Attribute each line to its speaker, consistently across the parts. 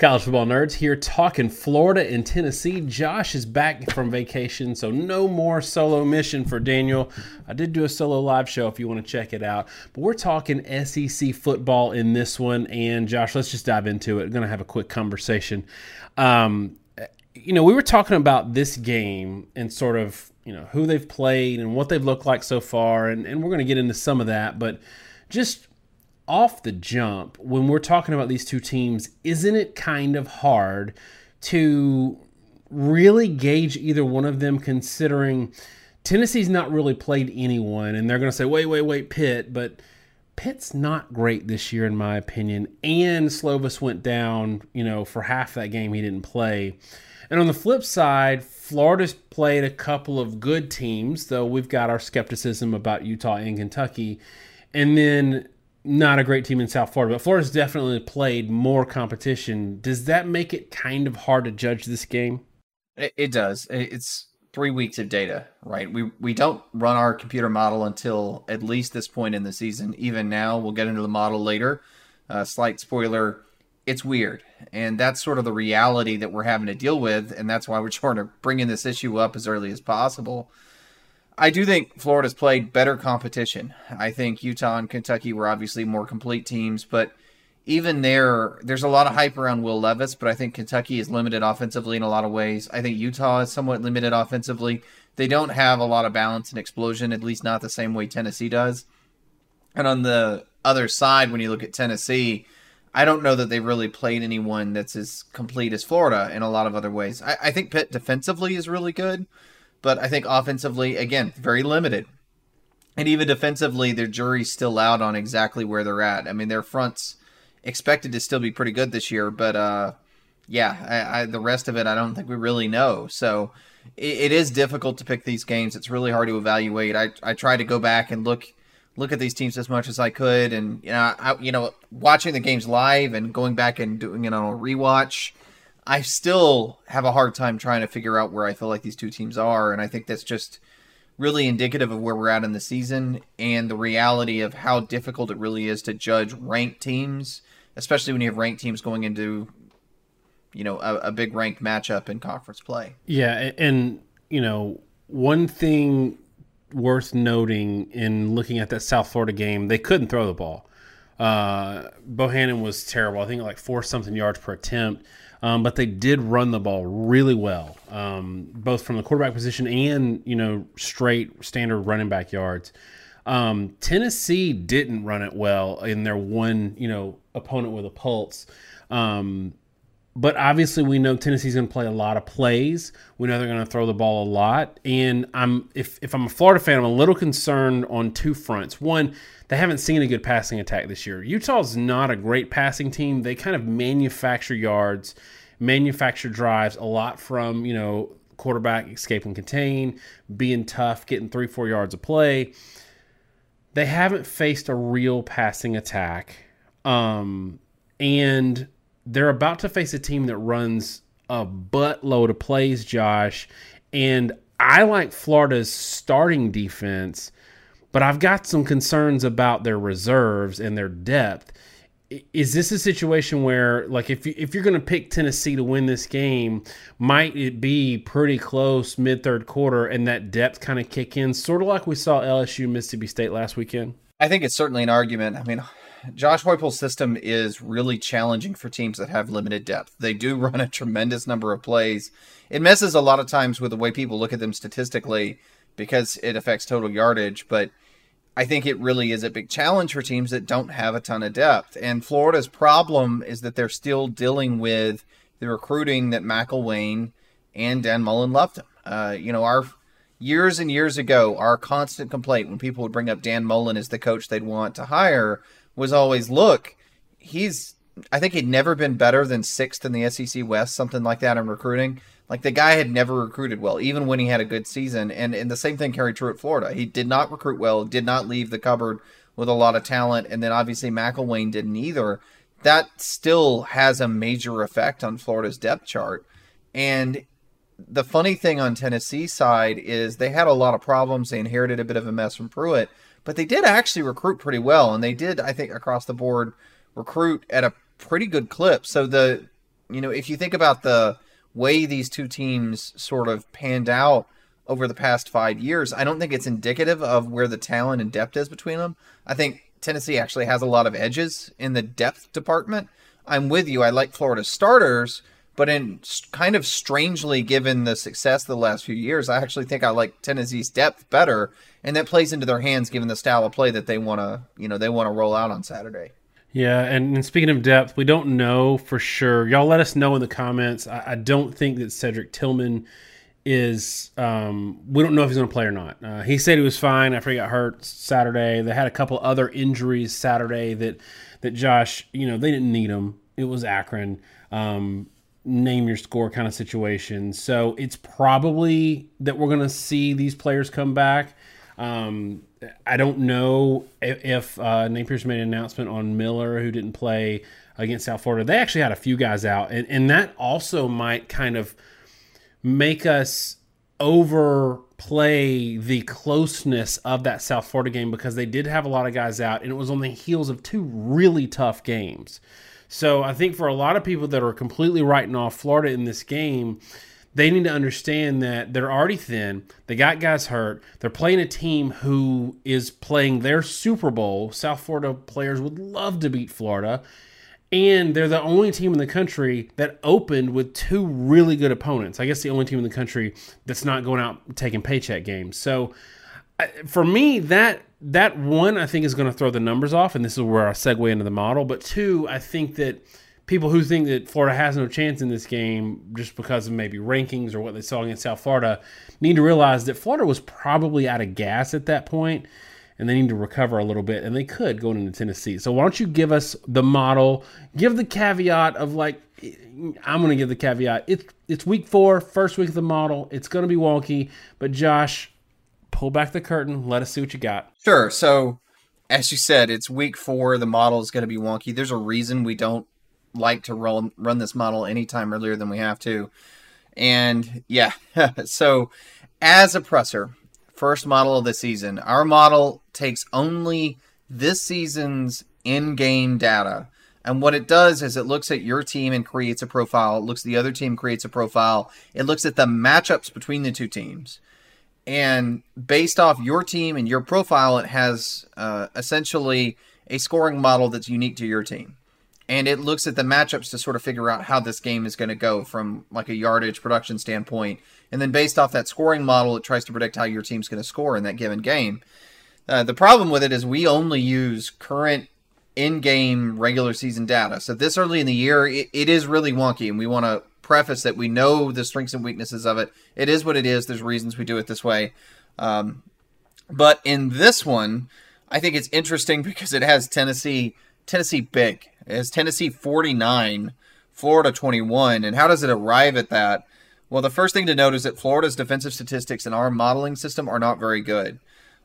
Speaker 1: College football nerds here talking Florida and Tennessee. Josh is back from vacation, so no more solo mission for Daniel. I did do a solo live show if you want to check it out. But we're talking SEC football in this one. And Josh, let's just dive into it. I'm going to have a quick conversation. Um, you know, we were talking about this game and sort of, you know, who they've played and what they've looked like so far. And, and we're going to get into some of that. But just off the jump, when we're talking about these two teams, isn't it kind of hard to really gauge either one of them considering Tennessee's not really played anyone and they're going to say, wait, wait, wait, Pitt, but Pitt's not great this year, in my opinion. And Slovis went down, you know, for half that game he didn't play. And on the flip side, Florida's played a couple of good teams, though we've got our skepticism about Utah and Kentucky. And then not a great team in South Florida, but Florida's definitely played more competition. Does that make it kind of hard to judge this game?
Speaker 2: It, it does. It's three weeks of data, right? We we don't run our computer model until at least this point in the season. Even now, we'll get into the model later. Uh, slight spoiler: it's weird, and that's sort of the reality that we're having to deal with, and that's why we're trying to bring in this issue up as early as possible. I do think Florida's played better competition. I think Utah and Kentucky were obviously more complete teams, but even there, there's a lot of hype around Will Levis, but I think Kentucky is limited offensively in a lot of ways. I think Utah is somewhat limited offensively. They don't have a lot of balance and explosion, at least not the same way Tennessee does. And on the other side, when you look at Tennessee, I don't know that they've really played anyone that's as complete as Florida in a lot of other ways. I, I think Pitt defensively is really good but I think offensively, again, very limited. And even defensively, their jury's still out on exactly where they're at. I mean, their fronts expected to still be pretty good this year, but uh, yeah, I, I, the rest of it, I don't think we really know. So it, it is difficult to pick these games. It's really hard to evaluate. I I tried to go back and look look at these teams as much as I could, and you know, I, you know, watching the games live and going back and doing it on a rewatch I still have a hard time trying to figure out where I feel like these two teams are, and I think that's just really indicative of where we're at in the season and the reality of how difficult it really is to judge ranked teams, especially when you have ranked teams going into you know a, a big ranked matchup in conference play.
Speaker 1: Yeah, and you know one thing worth noting in looking at that South Florida game, they couldn't throw the ball. Uh, Bohanon was terrible. I think like four something yards per attempt. Um, but they did run the ball really well, um, both from the quarterback position and you know straight standard running back yards. Um, Tennessee didn't run it well in their one, you know, opponent with a pulse. Um, but obviously we know Tennessee's going to play a lot of plays. We know they're going to throw the ball a lot, and I'm if if I'm a Florida fan, I'm a little concerned on two fronts. One, they haven't seen a good passing attack this year. Utah's not a great passing team. They kind of manufacture yards, manufacture drives a lot from you know quarterback escape and contain, being tough, getting three four yards of play. They haven't faced a real passing attack, um, and they're about to face a team that runs a buttload of plays, Josh. And I like Florida's starting defense, but I've got some concerns about their reserves and their depth. Is this a situation where, like, if you, if you're going to pick Tennessee to win this game, might it be pretty close mid third quarter and that depth kind of kick in, sort of like we saw LSU Mississippi State last weekend?
Speaker 2: I think it's certainly an argument. I mean, Josh Heupel's system is really challenging for teams that have limited depth. They do run a tremendous number of plays. It messes a lot of times with the way people look at them statistically because it affects total yardage, but I think it really is a big challenge for teams that don't have a ton of depth. And Florida's problem is that they're still dealing with the recruiting that McElwain and Dan Mullen left them. Uh, you know, our years and years ago, our constant complaint when people would bring up Dan Mullen as the coach they'd want to hire was always look, he's I think he'd never been better than sixth in the SEC West, something like that in recruiting. Like the guy had never recruited well, even when he had a good season. And and the same thing carried true at Florida. He did not recruit well, did not leave the cupboard with a lot of talent, and then obviously McElwain didn't either. That still has a major effect on Florida's depth chart. And the funny thing on Tennessee side is they had a lot of problems. They inherited a bit of a mess from Pruitt, but they did actually recruit pretty well, and they did, I think, across the board recruit at a pretty good clip. So the, you know, if you think about the way these two teams sort of panned out over the past five years, I don't think it's indicative of where the talent and depth is between them. I think Tennessee actually has a lot of edges in the depth department. I'm with you. I like Florida starters, but in kind of strangely, given the success of the last few years, I actually think I like Tennessee's depth better, and that plays into their hands given the style of play that they want to, you know, they want to roll out on Saturday.
Speaker 1: Yeah, and, and, speaking of depth, we don't know for sure. Y'all let us know in the comments. I, I don't think that Cedric Tillman is. Um, we don't know if he's going to play or not. Uh, he said he was fine after he got hurt Saturday. They had a couple other injuries Saturday that that Josh, you know, they didn't need him. It was Akron. Um, name your score kind of situation. So it's probably that we're going to see these players come back. Um, I don't know if, if uh, Napier's made an announcement on Miller, who didn't play against South Florida. They actually had a few guys out, and, and that also might kind of make us overplay the closeness of that South Florida game because they did have a lot of guys out, and it was on the heels of two really tough games. So I think for a lot of people that are completely writing off Florida in this game, they need to understand that they're already thin. They got guys hurt. They're playing a team who is playing their Super Bowl. South Florida players would love to beat Florida. And they're the only team in the country that opened with two really good opponents. I guess the only team in the country that's not going out taking paycheck games. So for me, that that one I think is going to throw the numbers off, and this is where I segue into the model. But two, I think that people who think that Florida has no chance in this game just because of maybe rankings or what they saw against South Florida need to realize that Florida was probably out of gas at that point and they need to recover a little bit and they could going into Tennessee. So why don't you give us the model, give the caveat of like I'm going to give the caveat. It's it's week 4, first week of the model. It's going to be wonky, but Josh, pull back the curtain. Let us see what you got.
Speaker 2: Sure. So, as you said, it's week four. The model is going to be wonky. There's a reason we don't like to run run this model anytime earlier than we have to. And yeah, so as a presser, first model of the season, our model takes only this season's in-game data. And what it does is it looks at your team and creates a profile. It looks at the other team creates a profile. It looks at the matchups between the two teams and based off your team and your profile, it has uh, essentially a scoring model that's unique to your team. And it looks at the matchups to sort of figure out how this game is going to go from like a yardage production standpoint. And then based off that scoring model, it tries to predict how your team's going to score in that given game. Uh, the problem with it is we only use current in-game regular season data. So this early in the year, it, it is really wonky, and we want to preface that we know the strengths and weaknesses of it. It is what it is. There's reasons we do it this way. Um, but in this one, I think it's interesting because it has Tennessee Tennessee big. Has Tennessee 49, Florida 21. And how does it arrive at that? Well, the first thing to note is that Florida's defensive statistics in our modeling system are not very good.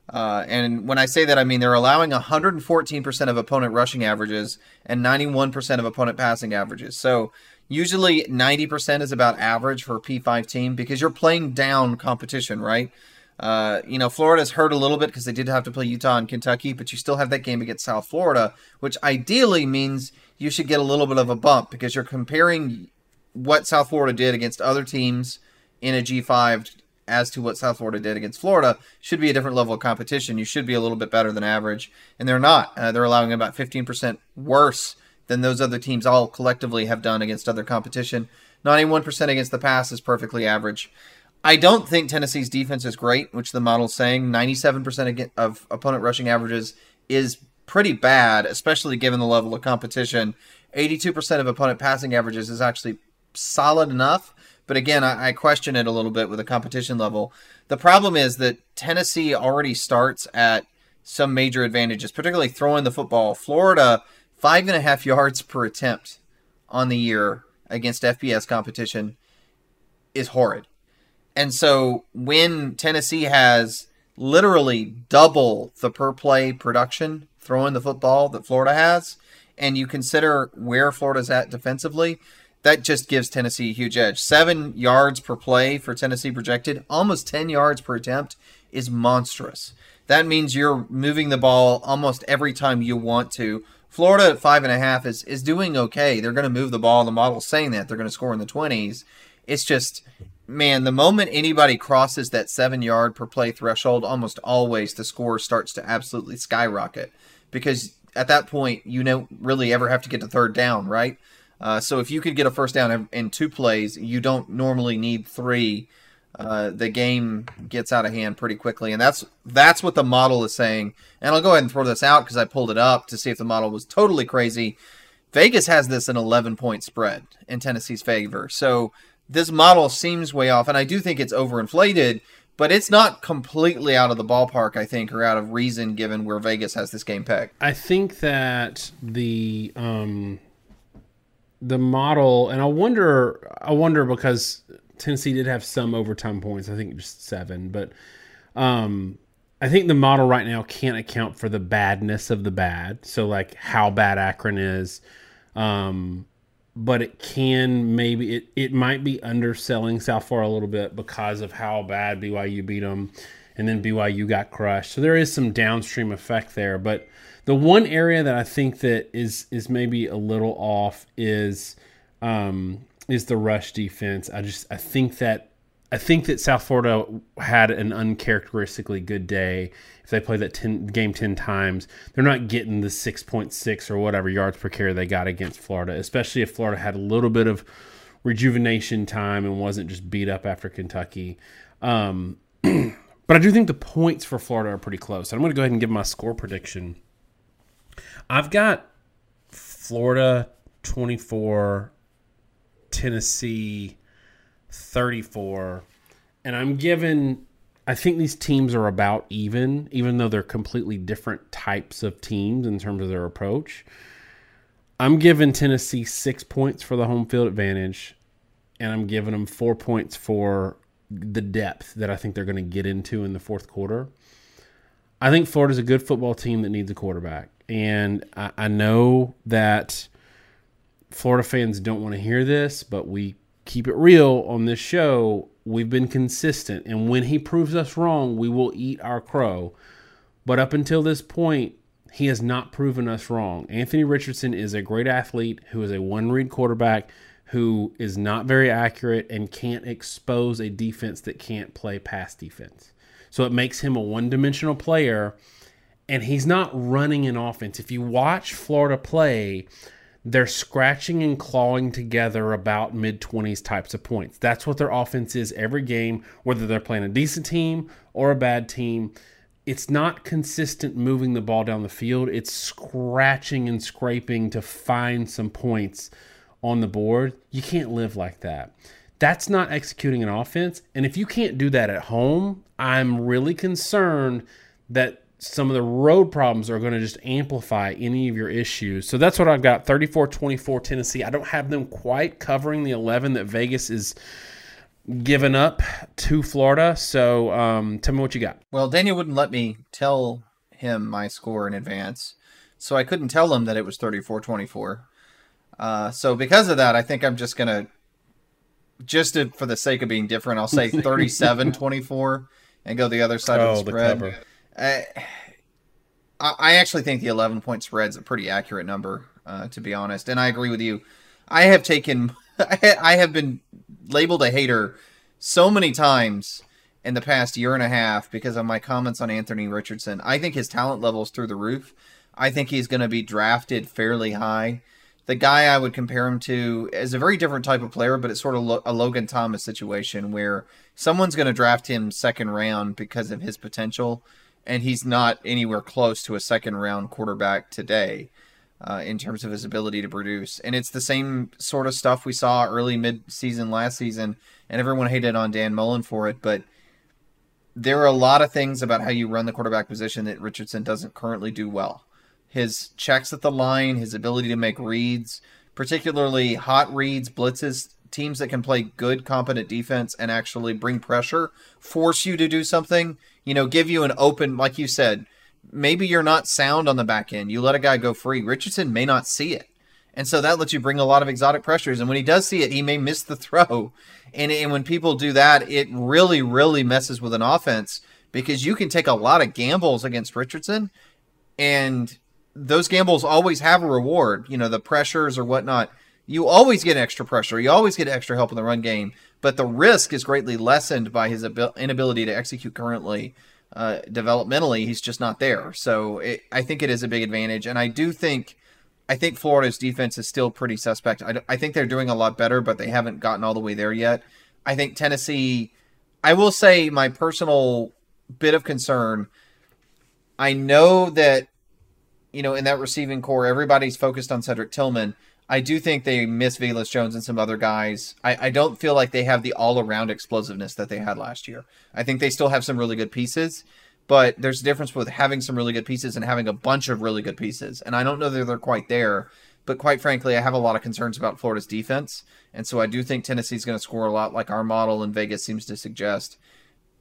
Speaker 2: Uh, and when I say that, I mean they're allowing 114% of opponent rushing averages and 91% of opponent passing averages. So usually 90% is about average for a P5 team because you're playing down competition, right? Uh, you know, Florida's hurt a little bit because they did have to play Utah and Kentucky, but you still have that game against South Florida, which ideally means you should get a little bit of a bump because you're comparing what South Florida did against other teams in a G5 as to what South Florida did against Florida should be a different level of competition. You should be a little bit better than average, and they're not. Uh, they're allowing about 15% worse than those other teams all collectively have done against other competition. 91% against the pass is perfectly average. I don't think Tennessee's defense is great, which the model's saying 97% of opponent rushing averages is pretty bad, especially given the level of competition. 82% of opponent passing averages is actually solid enough but again, I, I question it a little bit with the competition level. The problem is that Tennessee already starts at some major advantages, particularly throwing the football. Florida, five and a half yards per attempt on the year against FBS competition is horrid. And so when Tennessee has literally double the per play production throwing the football that Florida has, and you consider where Florida's at defensively, that just gives Tennessee a huge edge. Seven yards per play for Tennessee projected, almost 10 yards per attempt is monstrous. That means you're moving the ball almost every time you want to. Florida at five and a half is, is doing okay. They're going to move the ball. The model's saying that they're going to score in the 20s. It's just, man, the moment anybody crosses that seven yard per play threshold, almost always the score starts to absolutely skyrocket because at that point, you don't really ever have to get to third down, right? Uh, so if you could get a first down in two plays, you don't normally need three. Uh, the game gets out of hand pretty quickly, and that's that's what the model is saying. And I'll go ahead and throw this out because I pulled it up to see if the model was totally crazy. Vegas has this an 11 point spread in Tennessee's favor, so this model seems way off, and I do think it's overinflated. But it's not completely out of the ballpark, I think, or out of reason given where Vegas has this game pegged.
Speaker 1: I think that the um, the model, and I wonder, I wonder because Tennessee did have some overtime points. I think just seven, but um, I think the model right now can't account for the badness of the bad. So like how bad Akron is, um, but it can maybe it it might be underselling South Florida a little bit because of how bad BYU beat them, and then BYU got crushed. So there is some downstream effect there, but the one area that I think that is is maybe a little off is um, is the rush defense. I just I think that I think that South Florida had an uncharacteristically good day. If they play that 10, game 10 times, they're not getting the 6.6 or whatever yards per carry they got against Florida, especially if Florida had a little bit of rejuvenation time and wasn't just beat up after Kentucky. Um, but I do think the points for Florida are pretty close. I'm going to go ahead and give my score prediction. I've got Florida 24, Tennessee 34, and I'm given. I think these teams are about even, even though they're completely different types of teams in terms of their approach. I'm giving Tennessee six points for the home field advantage, and I'm giving them four points for the depth that I think they're going to get into in the fourth quarter. I think Florida's a good football team that needs a quarterback. And I, I know that Florida fans don't want to hear this, but we keep it real on this show. We've been consistent. And when he proves us wrong, we will eat our crow. But up until this point, he has not proven us wrong. Anthony Richardson is a great athlete who is a one read quarterback who is not very accurate and can't expose a defense that can't play pass defense. So it makes him a one dimensional player and he's not running an offense. If you watch Florida play, they're scratching and clawing together about mid 20s types of points. That's what their offense is every game, whether they're playing a decent team or a bad team. it's not consistent moving the ball down the field. It's scratching and scraping to find some points on the board. You can't live like that. That's not executing an offense. And if you can't do that at home, I'm really concerned that some of the road problems are going to just amplify any of your issues. So that's what I've got 34 24 Tennessee. I don't have them quite covering the 11 that Vegas is given up to Florida. So um, tell me what you got.
Speaker 2: Well, Daniel wouldn't let me tell him my score in advance. So I couldn't tell him that it was 34 24. Uh, so because of that, I think I'm just going to, just to, for the sake of being different, I'll say 37 24 and go the other side
Speaker 1: Oh,
Speaker 2: of
Speaker 1: the
Speaker 2: the spread.
Speaker 1: cover.
Speaker 2: I, actually think the 11 point spread's a pretty accurate number, uh, to be honest. And I agree with you. I have taken, I have been labeled a hater so many times in the past year and a half because of my comments on Anthony Richardson. I think his talent level's through the roof. I think he's going to be drafted fairly high. The guy I would compare him to is a very different type of player, but it's sort of a Logan Thomas situation where someone's going to draft him second round because of his potential, and he's not anywhere close to a second round quarterback today uh, in terms of his ability to produce. And it's the same sort of stuff we saw early mid season last season, and everyone hated on Dan Mullen for it, but there are a lot of things about how you run the quarterback position that Richardson doesn't currently do well. His checks at the line, his ability to make reads, particularly hot reads, blitzes, teams that can play good, competent defense and actually bring pressure, force you to do something, you know, give you an open, like you said, maybe you're not sound on the back end. You let a guy go free. Richardson may not see it. And so that lets you bring a lot of exotic pressures. And when he does see it, he may miss the throw. And, and when people do that, it really, really messes with an offense because you can take a lot of gambles against Richardson. And those gambles always have a reward, you know, the pressures or whatnot. You always get extra pressure. You always get extra help in the run game. But the risk is greatly lessened by his abil- inability to execute currently. Uh, developmentally, he's just not there. So it, I think it is a big advantage. And I do think. I think Florida's defense is still pretty suspect. I, I think they're doing a lot better, but they haven't gotten all the way there yet. I think Tennessee, I will say my personal bit of concern. I know that, you know, in that receiving corps, everybody's focused on Cedric Tillman. I do think they miss Velus Jones and some other guys. I, I don't feel like they have the all around explosiveness that they had last year. I think they still have some really good pieces, but there's a difference with having some really good pieces and having a bunch of really good pieces. And I don't know that they're quite there. But quite frankly, I have a lot of concerns about Florida's defense. And so I do think Tennessee's going to score a lot like our model in Vegas seems to suggest.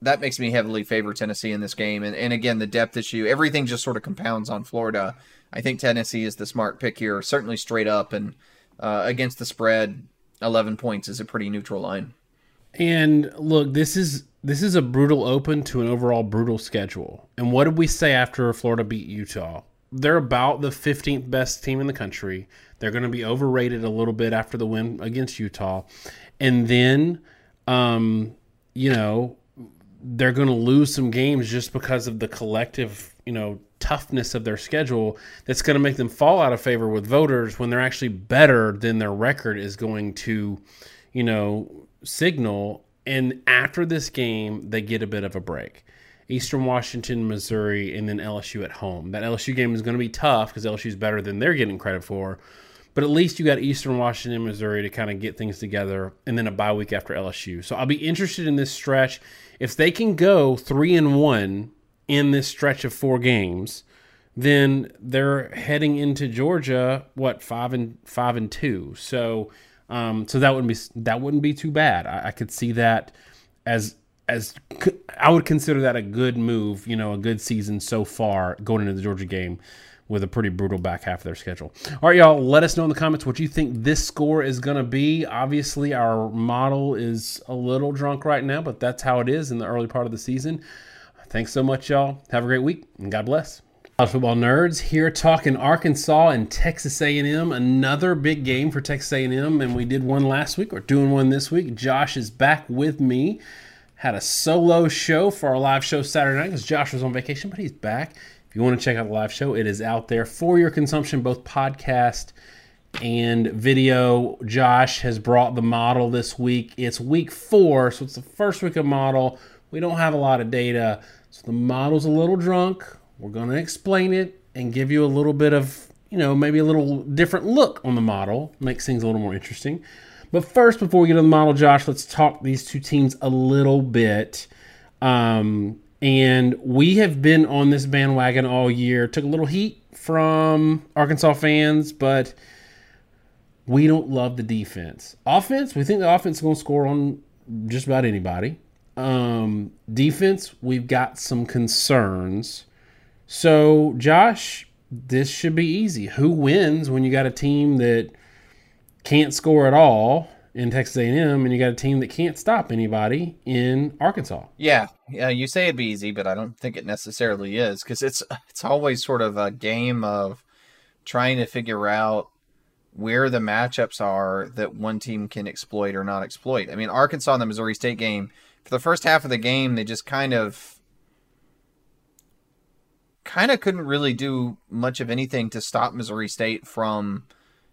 Speaker 2: That makes me heavily favor Tennessee in this game. And, and again, the depth issue, everything just sort of compounds on Florida. I think Tennessee is the smart pick here, certainly straight up. And uh, against the spread, 11 points is a pretty neutral line.
Speaker 1: And look, this is this is a brutal open to an overall brutal schedule. And what did we say after Florida beat Utah? They're about the 15th best team in the country. They're going to be overrated a little bit after the win against Utah. And then um, you know, they're going to lose some games just because of the collective, you know, toughness of their schedule that's going to make them fall out of favor with voters when they're actually better than their record is going to, you know, signal. And after this game, they get a bit of a break. Eastern Washington, Missouri, and then LSU at home. That LSU game is going to be tough because LSU is better than they're getting credit for. But at least you got Eastern Washington, Missouri to kind of get things together, and then a bye week after LSU. So I'll be interested in this stretch. If they can go three and one in this stretch of four games, then they're heading into Georgia. What five and five and two? So, um, so that wouldn't be that wouldn't be too bad. I, I could see that as as I would consider that a good move. You know, a good season so far going into the Georgia game with a pretty brutal back half of their schedule. All right, y'all, let us know in the comments what you think this score is going to be. Obviously, our model is a little drunk right now, but that's how it is in the early part of the season. Thanks so much, y'all. Have a great week, and God bless. College football nerds here talking Arkansas and Texas A&M. Another big game for Texas A&M, and we did one last week. We're doing one this week. Josh is back with me. Had a solo show for our live show Saturday night because Josh was on vacation, but he's back. If you want to check out the live show, it is out there for your consumption, both podcast and video. Josh has brought the model this week. It's week four, so it's the first week of model. We don't have a lot of data, So the model's a little drunk. We're going to explain it and give you a little bit of, you know, maybe a little different look on the model, makes things a little more interesting. But first, before we get to the model, Josh, let's talk these two teams a little bit. Um, and we have been on this bandwagon all year. Took a little heat from Arkansas fans, but we don't love the defense. Offense, we think the offense is going to score on just about anybody. Um, defense, we've got some concerns. So, Josh, this should be easy. Who wins when you got a team that can't score at all in Texas A&M, and you got a team that can't stop anybody in Arkansas?
Speaker 2: Yeah, yeah. You say it'd be easy, but I don't think it necessarily is because it's it's always sort of a game of trying to figure out where the matchups are that one team can exploit or not exploit. I mean, Arkansas in the Missouri State game, for the first half of the game, they just kind of kind of couldn't really do much of anything to stop Missouri State from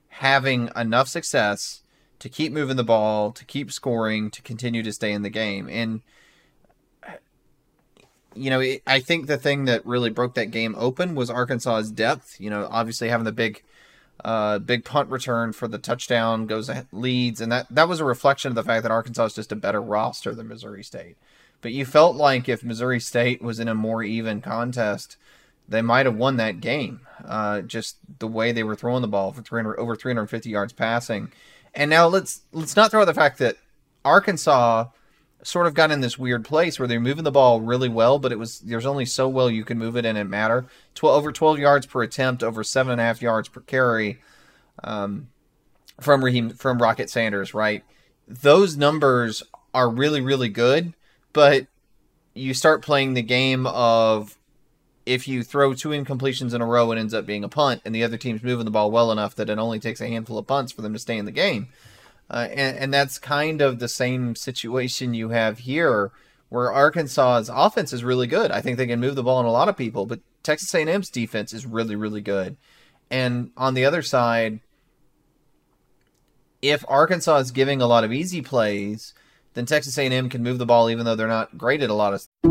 Speaker 2: having enough success to keep moving the ball, to keep scoring, to continue to stay in the game. And you know, I think the thing that really broke that game open was Arkansas's depth. You know, obviously having the big uh, big punt return for the touchdown goes leads, and that that was a reflection of the fact that Arkansas is just a better roster than Missouri State. But you felt like if Missouri State was in a more even contest, they might have won that game. Uh, just the way they were throwing the ball for 300 over 350 yards passing. And now let's let's not throw out the fact that Arkansas sort of got in this weird place where they're moving the ball really well, but it was there's only so well you can move it and it matter. 12 over 12 yards per attempt, over seven and a half yards per carry, um, from Raheim from Rocket Sanders, right? Those numbers are really really good, but you start playing the game of if you throw two incompletions in a row, it ends up being a punt, and the other team's moving the ball well enough that it only takes a handful of punts for them to stay in the game. Uh, and, and that's kind of the same situation you have here, where Arkansas's offense is really good. I think they can move the ball on a lot of people, but Texas A&M's defense is really, really good. And on the other side, if Arkansas is giving a lot of easy plays, then Texas A&M can move the ball even though they're not great at a lot of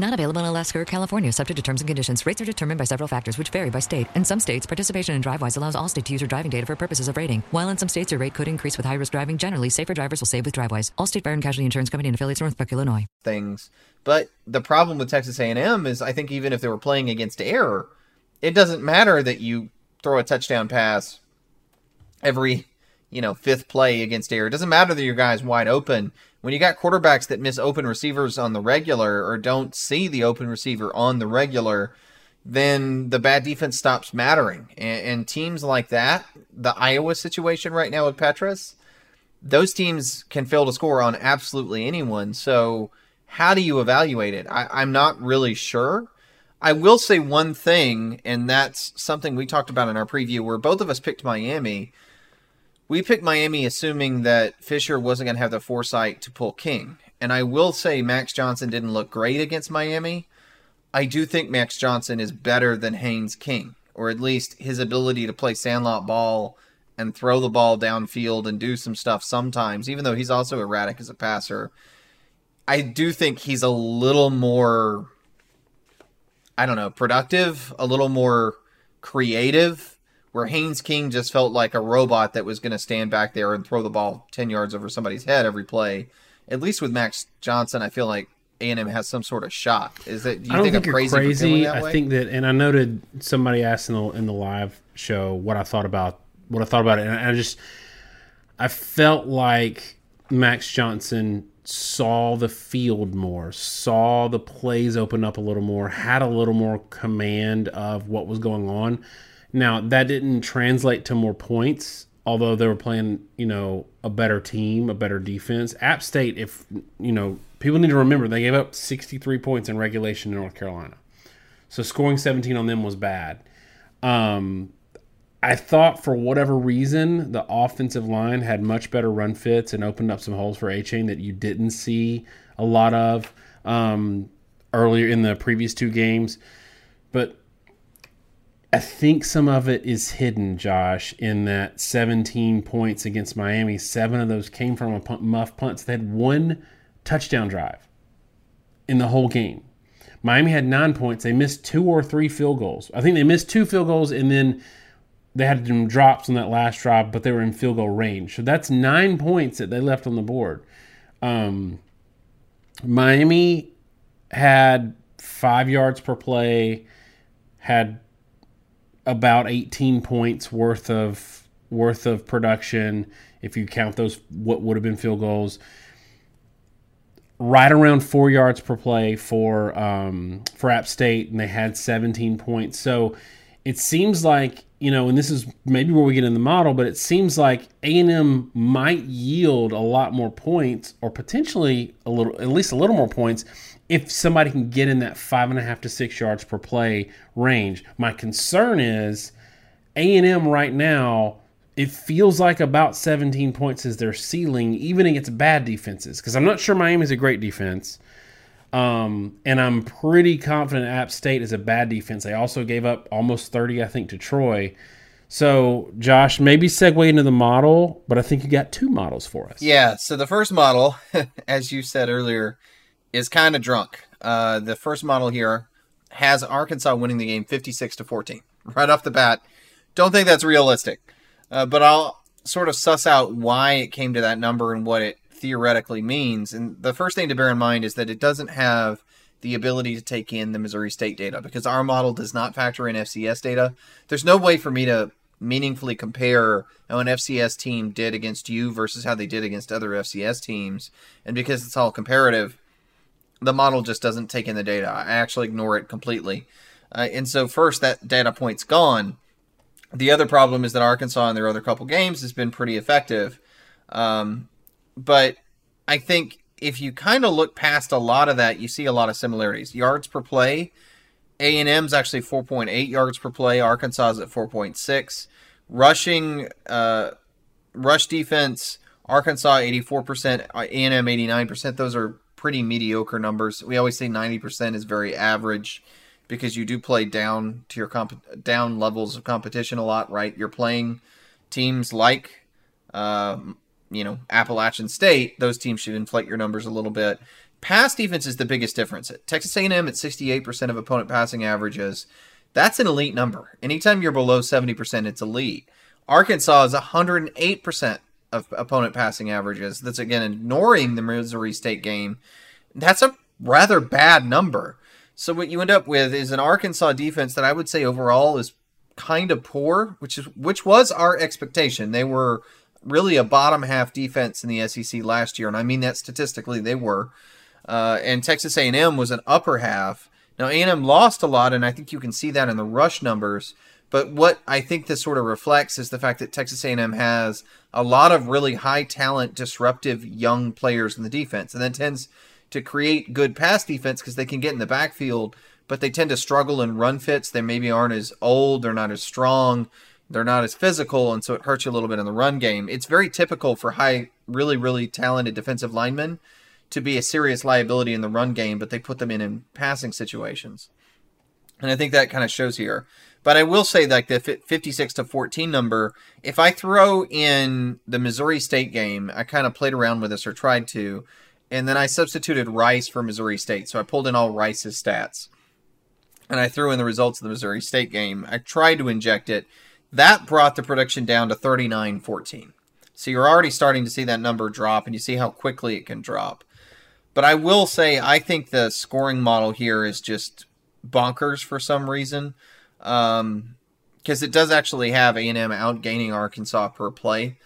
Speaker 3: Not available in Alaska or California, subject to terms and conditions. Rates are determined by several factors, which vary by state. In some states, participation in DriveWise allows all Allstate to use your driving data for purposes of rating. While in some states, your rate could increase with high risk driving. Generally, safer drivers will save with DriveWise. Allstate Fire and Casualty Insurance Company and affiliates, Northbrook, Illinois.
Speaker 2: Things, but the problem with Texas A&M is, I think even if they were playing against error, it doesn't matter that you throw a touchdown pass every you know fifth play against error. It doesn't matter that your guy's wide open when you got quarterbacks that miss open receivers on the regular or don't see the open receiver on the regular, then the bad defense stops mattering. And, and teams like that, the Iowa situation right now with Petras, those teams can fail to score on absolutely anyone. So, how do you evaluate it? I, I'm not really sure. I will say one thing, and that's something we talked about in our preview where both of us picked Miami we picked Miami assuming that Fisher wasn't going to have the foresight to pull King. And I will say Max Johnson didn't look great against Miami. I do think Max Johnson is better than Haynes King, or at least his ability to play sandlot ball and throw the ball downfield and do some stuff sometimes, even though he's also erratic as a passer. I do think he's a little more, I don't know, productive, a little more creative where Haynes King just felt like a robot that was going to stand back there and throw the ball 10 yards over somebody's head every play. At least with Max Johnson, I feel like A&M has some sort of shot. Is that do you
Speaker 1: I
Speaker 2: think,
Speaker 1: think,
Speaker 2: I'm
Speaker 1: you're
Speaker 2: crazy?
Speaker 1: crazy.
Speaker 2: I
Speaker 1: I think that, and I noted somebody asked in the in the live show what I thought about what I thought about it, and I just I felt like Max Johnson saw the field more, saw the plays open up a little more, had a little more command of what was going on. Now that didn't translate to more points, although they were playing, you know, a better team, a better defense. App State, if you know, people need to remember they gave up 63 points in regulation in North Carolina, so scoring 17 on them was bad. Um, I thought for whatever reason the offensive line had much better run fits and opened up some holes for Achane that you didn't see a lot of. um, earlier in the previous two games, but I think some of it is hidden, Josh, in that 17 points against Miami. Seven of those came from a punt, muff punts. They had one touchdown drive in the whole game. Miami had nine points. They missed two or three field goals. I think they missed two field goals and then they had some drops on that last drive, but they were in field goal range. So that's nine points that they left on the board. Um, Miami had five yards per play, had about 18 points worth of worth of production if you count those what would have been field goals right around four yards per play for um, for App State, and they had 17 points. So it seems like you know, and this is maybe where we get in the model, but it seems like A and M might yield a lot more points, or potentially a little, at least a little more points, if somebody can get in that five and a half to six yards per play range. My concern is A and M right now it feels like about 17 points is their ceiling, even against bad defenses. Because I'm not sure Miami's a great defense. Um, and I'm pretty confident App State is a bad defense. They also gave up almost 30, I think, to Troy. So, Josh, maybe segue into the model, but I think you got two models for us.
Speaker 2: Yeah. So the first model, as you said earlier, is kind of drunk. Uh, the first model here has Arkansas winning the game 56 to 14 right off the bat. Don't think that's realistic. Uh, but I'll sort of suss out why it came to that number and what it theoretically means. And the first thing to bear in mind is that it doesn't have the ability to take in the Missouri State data because our model does not factor in FCS data. There's no way for me to meaningfully compare how an FCS team did against you versus how they did against other FCS teams. And because it's all comparative, the model just doesn't take in the data. I actually ignore it completely. Uh, and so, first, that data point's gone. The other problem is that Arkansas in their other couple games has been pretty effective. Um, but I think if you kind of look past a lot of that, you see a lot of similarities. Yards per play, A and M's actually 4.8 yards per play. Arkansas is at 4.6. Rushing, uh, rush defense, Arkansas 84%, A and M 89%. Those are pretty mediocre numbers. We always say 90% is very average because you do play down to your comp- down levels of competition a lot, right? You're playing teams like, uh, you know, Appalachian State. Those teams should inflate your numbers a little bit. Pass defense is the biggest difference. Texas A&M at 68% of opponent passing averages. That's an elite number. Anytime you're below 70%, it's elite. Arkansas is 108% of opponent passing averages. That's again ignoring the Missouri State game. That's a rather bad number. So what you end up with is an Arkansas defense that I would say overall is kind of poor, which is which was our expectation. They were really a bottom half defense in the SEC last year, and I mean that statistically they were. Uh, and Texas A&M was an upper half. Now A&M lost a lot, and I think you can see that in the rush numbers. But what I think this sort of reflects is the fact that Texas A&M has a lot of really high talent, disruptive young players in the defense, and that tends to create good pass defense because they can get in the backfield, but they tend to struggle in run fits. They maybe aren't as old, they're not as strong, they're not as physical, and so it hurts you a little bit in the run game. It's very typical for high, really, really talented defensive linemen to be a serious liability in the run game, but they put them in in passing situations. And I think that kind of shows here. But I will say like the 56 to 14 number, if I throw in the Missouri State game, I kind of played around with this or tried to, and then I substituted Rice for Missouri State. So I pulled in all Rice's stats. And I threw in the results of the Missouri State game. I tried to inject it. That brought the production down to 39 14. So you're already starting to see that number drop, and you see how quickly it can drop. But I will say, I think the scoring model here is just bonkers for some reason. Um, because it does actually have A&M outgaining Arkansas per play.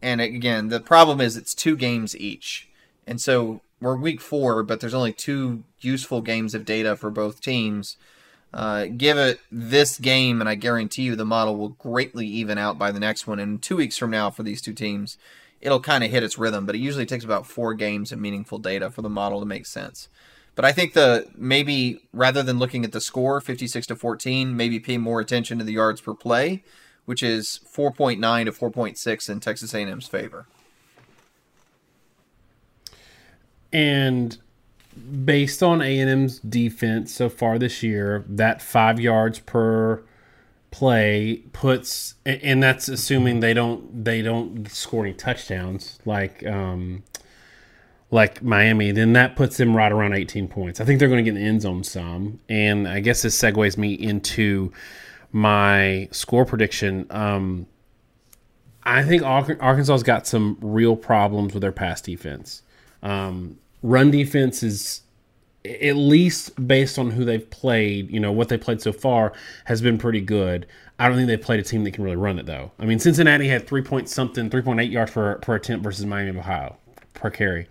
Speaker 2: And again, the problem is it's two games each. And so we're week four, but there's only two useful games of data for both teams. Uh, give it this game, and I guarantee you the model will greatly even out by the next one. And two weeks from now, for these two teams, it'll kind of hit its rhythm. But it usually takes about four games of meaningful data for the model to make sense. But I think the maybe rather than looking at the score, 56 to 14, maybe pay more attention to the yards per play, which is 4.9 to 4.6 in Texas A&M's favor.
Speaker 1: And based on A&M's defense so far this year, that 5 yards per play puts and that's assuming they don't they don't score any touchdowns like um like Miami, then that puts them right around 18 points. I think they're going to get in the end zone some. And I guess this segues me into my score prediction. Um, I think Arkansas's got some real problems with their pass defense. Um, run defense is at least based on who they've played, you know, what they played so far has been pretty good. I don't think they've played a team that can really run it though. I mean, Cincinnati had three point something, three point eight yards per, per attempt versus Miami of Ohio per carry.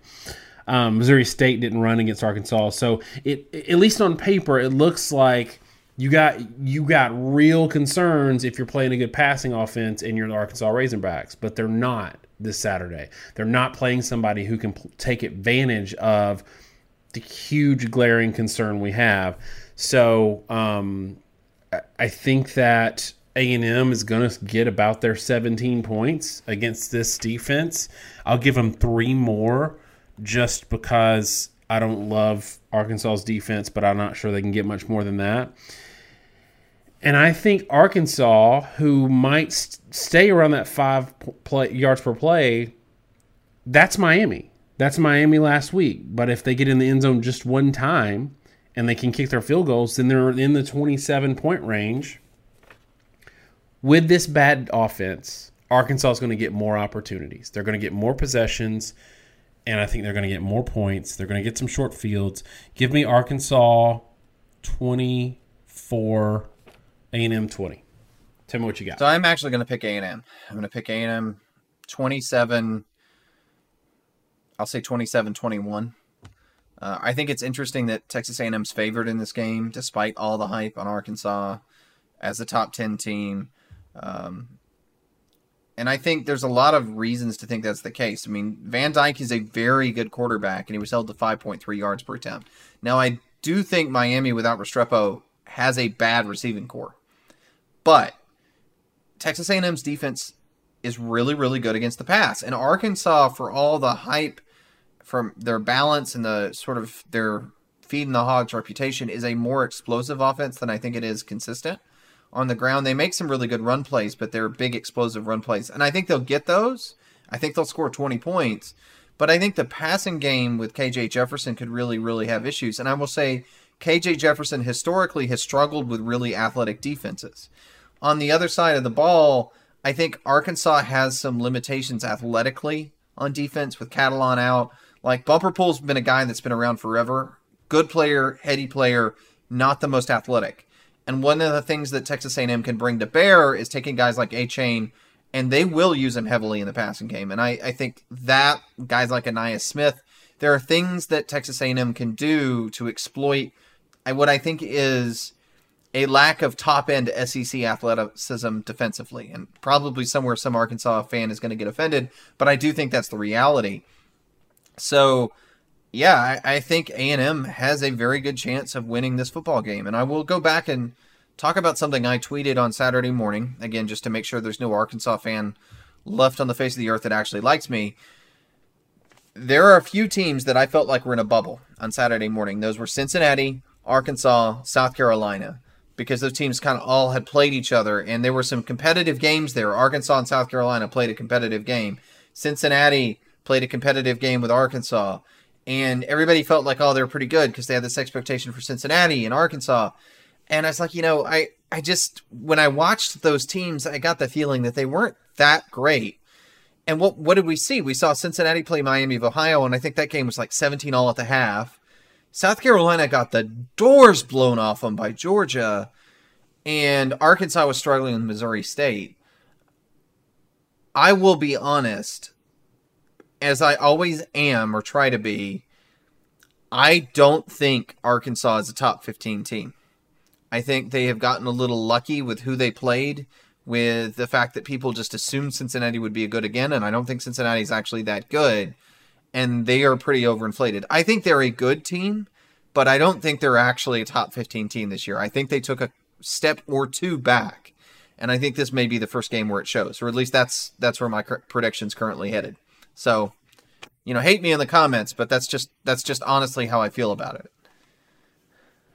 Speaker 1: Um, Missouri State didn't run against Arkansas, so it at least on paper it looks like you got you got real concerns if you're playing a good passing offense and you're the Arkansas Razorbacks, but they're not this Saturday. They're not playing somebody who can p- take advantage of the huge glaring concern we have. So um, I think that a&M is going to get about their 17 points against this defense. I'll give them three more just because I don't love Arkansas's defense, but I'm not sure they can get much more than that. And I think Arkansas, who might st- stay around that five play, yards per play, that's Miami. That's Miami last week. But if they get in the end zone just one time and they can kick their field goals, then they're in the 27 point range with this bad offense, Arkansas is going to get more opportunities. They're going to get more possessions, and I think they're going to get more points. They're going to get some short fields. Give me Arkansas 24, A&M 20. Tell me what you got.
Speaker 2: So I'm actually going to pick A&M. I'm going to pick A&M 27. I'll say 27-21. Uh, I think it's interesting that Texas A&M's favored in this game, despite all the hype on Arkansas as a top 10 team. Um, and I think there's a lot of reasons to think that's the case. I mean, Van Dyke is a very good quarterback, and he was held to 5.3 yards per attempt. Now, I do think Miami without Restrepo has a bad receiving corps, but Texas A&M's defense is really, really good against the pass. And Arkansas, for all the hype from their balance and the sort of their feeding the hogs reputation, is a more explosive offense than I think it is consistent on the ground. They make some really good run plays, but they're big explosive run plays. And I think they'll get those. I think they'll score 20 points. But I think the passing game with KJ Jefferson could really, really have issues. And I will say KJ Jefferson historically has struggled with really athletic defenses. On the other side of the ball, I think Arkansas has some limitations athletically on defense with Catalon out. Like Bumper Pool's been a guy that's been around forever. Good player, heady player, not the most athletic. And one of the things that Texas A&M can bring to bear is taking guys like Achane, and they will use him heavily in the passing game. And I, I think that guys like Ainias Smith, there are things that Texas A&M can do to exploit uh, what I think is a lack of top end SEC athleticism defensively. And probably somewhere some Arkansas fan is going to get offended, but I do think that's the reality. So yeah, I, I think A and M has a very good chance of winning this football game, and I will go back and talk about something I tweeted on Saturday morning again, just to make sure there's no Arkansas fan left on the face of the earth that actually likes me. There are a few teams that I felt like were in a bubble on Saturday morning. Those were Cincinnati, Arkansas, South Carolina, because those teams kind of all had played each other, and there were some competitive games there. Arkansas and South Carolina played a competitive game. Cincinnati played a competitive game with Arkansas and everybody felt like oh they're pretty good because they had this expectation for Cincinnati and Arkansas, and I was like you know I I just when I watched those teams I got the feeling that they weren't that great. And what what did we see? We saw Cincinnati play Miami of Ohio, and I think that game was like 17 all at the half. South Carolina got the doors blown off them by Georgia, and Arkansas was struggling with Missouri State. I will be honest, as I always am or try to be, I don't think Arkansas is a top 15 team. I think they have gotten a little lucky with who they played, with the fact that people just assumed Cincinnati would be a good again, and I don't think Cincinnati is actually that good. And they are pretty overinflated. I think they're a good team, but I don't think they're actually a top 15 team this year. I think they took a step or two back, and I think this may be the first game where it shows, or at least that's that's where my prediction's currently headed. So you know, hate me in the comments, but that's just that's just honestly how I feel about it.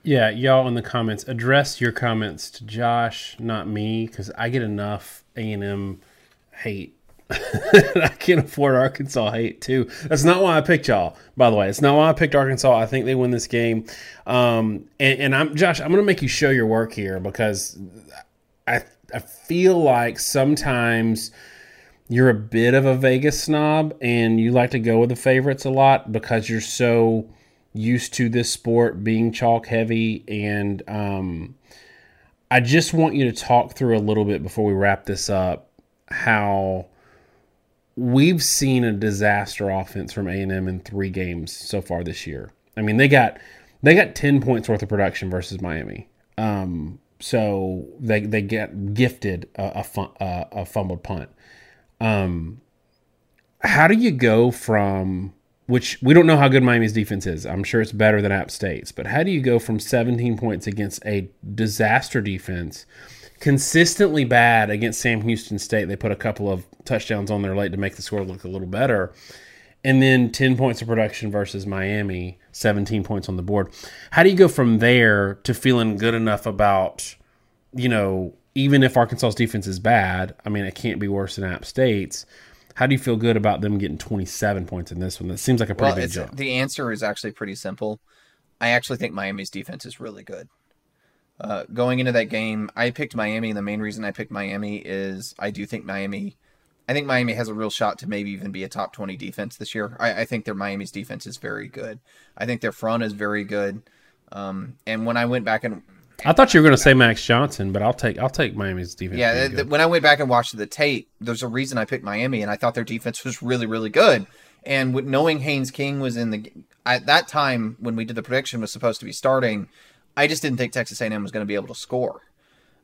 Speaker 1: Yeah, y'all in the comments, address your comments to Josh, not me, because I get enough A and M hate. I can't afford Arkansas hate too. That's not why I picked y'all. By the way, it's not why I picked Arkansas. I think they win this game. Um, and, and I'm Josh. I'm going to make you show your work here because I I feel like sometimes you're a bit of a Vegas snob and you like to go with the favorites a lot because you're so used to this sport being chalk heavy and um, I just want you to talk through a little bit before we wrap this up how we've seen a disaster offense from A&M in 3 games so far this year. I mean, they got they got 10 points worth of production versus Miami. Um, so they they get gifted a, a, a, a fumbled punt. Um, how do you go from which we don't know how good Miami's defense is. I'm sure it's better than App State's, but how do you go from 17 points against a disaster defense, consistently bad against Sam Houston State? They put a couple of touchdowns on there late to make the score look a little better, and then 10 points of production versus Miami, 17 points on the board. How do you go from there to feeling good enough about, you know, even if Arkansas's defense is bad, I mean, it can't be worse than App State's how do you feel good about them getting 27 points in this one? That seems like a pretty well, big jump.
Speaker 2: The answer is actually pretty simple. I actually think Miami's defense is really good. Uh, going into that game, I picked Miami, and the main reason I picked Miami is I do think Miami. I think Miami has a real shot to maybe even be a top 20 defense this year. I, I think their Miami's defense is very good. I think their front is very good. Um, and when I went back and
Speaker 1: I thought you were going to say Max Johnson, but I'll take I'll take Miami's defense.
Speaker 2: Yeah, the, when I went back and watched the tape, there's a reason I picked Miami, and I thought their defense was really really good. And with knowing Haynes King was in the at that time when we did the prediction was supposed to be starting, I just didn't think Texas A&M was going to be able to score.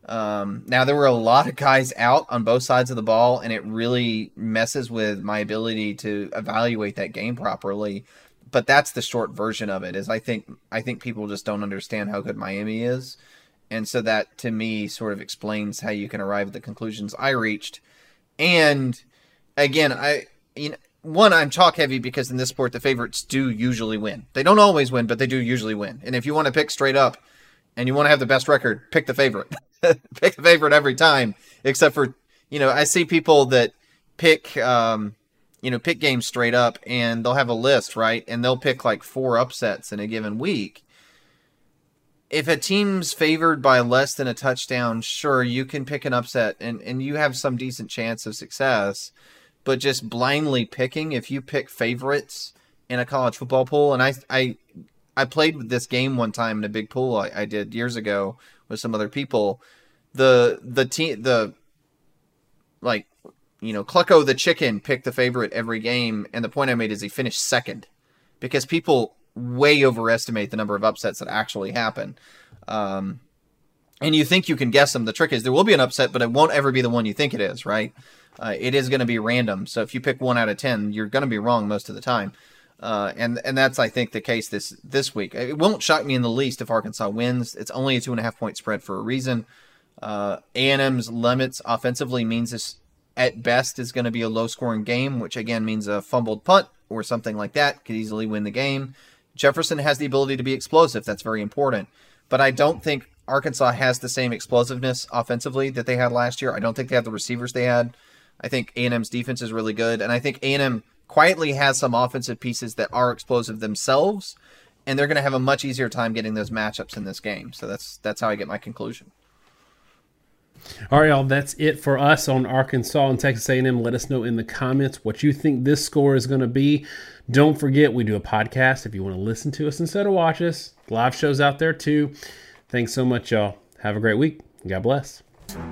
Speaker 2: Um, now there were a lot of guys out on both sides of the ball, and it really messes with my ability to evaluate that game properly but that's the short version of it is i think i think people just don't understand how good miami is. And so that to me sort of explains how you can arrive at the conclusions i reached. And again i you know one i'm chalk heavy because in this sport the favorites do usually win. They don't always win but they do usually win. And if you want to pick straight up and you want to have the best record pick the favorite. Pick the favorite every time except for you know i see people that pick um you know, pick games straight up and they'll have a list, right? And they'll pick like four upsets in a given week. If a team's favored by less than a touchdown, sure, you can pick an upset and, and you have some decent chance of success. But just blindly picking, if you pick favorites in a college football pool, and I I I played with this game one time in a big pool I, I did years ago with some other people. The the team the like you know, Clucko the chicken picked the favorite every game, and the point I made is he finished second because people way overestimate the number of upsets that actually happen. Um, and you think you can guess them. The trick is there will be an upset, but it won't ever be the one you think it is, right? Uh, it is going to be random. So if you pick one out of ten, you're going to be wrong most of the time. Uh, and and that's I think the case this this week. It won't shock me in the least if Arkansas wins. It's only a two and a half point spread for a reason. Uh, A&M's limits offensively means this at best is going to be a low scoring game, which again means a fumbled punt or something like that could easily win the game. Jefferson has the ability to be explosive. That's very important. But I don't think Arkansas has the same explosiveness offensively that they had last year. I don't think they have the receivers they had. I think A&M's defense is really good, and I think A&M quietly has some offensive pieces that are explosive themselves, and they're going to have a much easier time getting those matchups in this game. So that's that's how I get my conclusion.
Speaker 1: All right, y'all. That's it for us on Arkansas and Texas A&M. Let us know in the comments what you think this score is going to be. Don't forget, we do a podcast if you want to listen to us instead of watch us. Live shows out there too. Thanks so much, y'all. Have a great week. God bless.